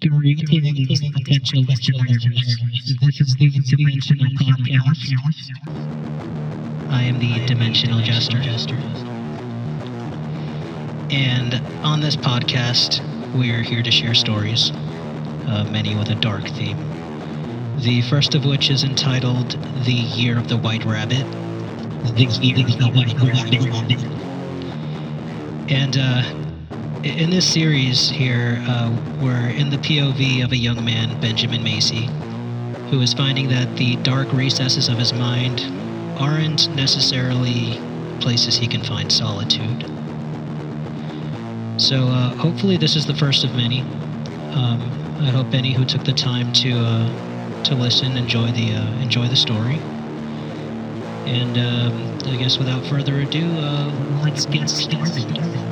Greetings, potential listeners. This is the Dementianal Podcast. I am the Dementianal Jester. And on this podcast, we're here to share stories, uh, many with a dark theme. The first of which is entitled The Year of the White Rabbit. The year of the white rabbit. And uh, in this series here, uh, we're in the POV of a young man, Benjamin Macy, who is finding that the dark recesses of his mind aren't necessarily places he can find solitude. So uh, hopefully this is the first of many. Um, I hope any who took the time to uh, to listen enjoy the uh, enjoy the story. And um, I guess without further ado, uh, Let's get started.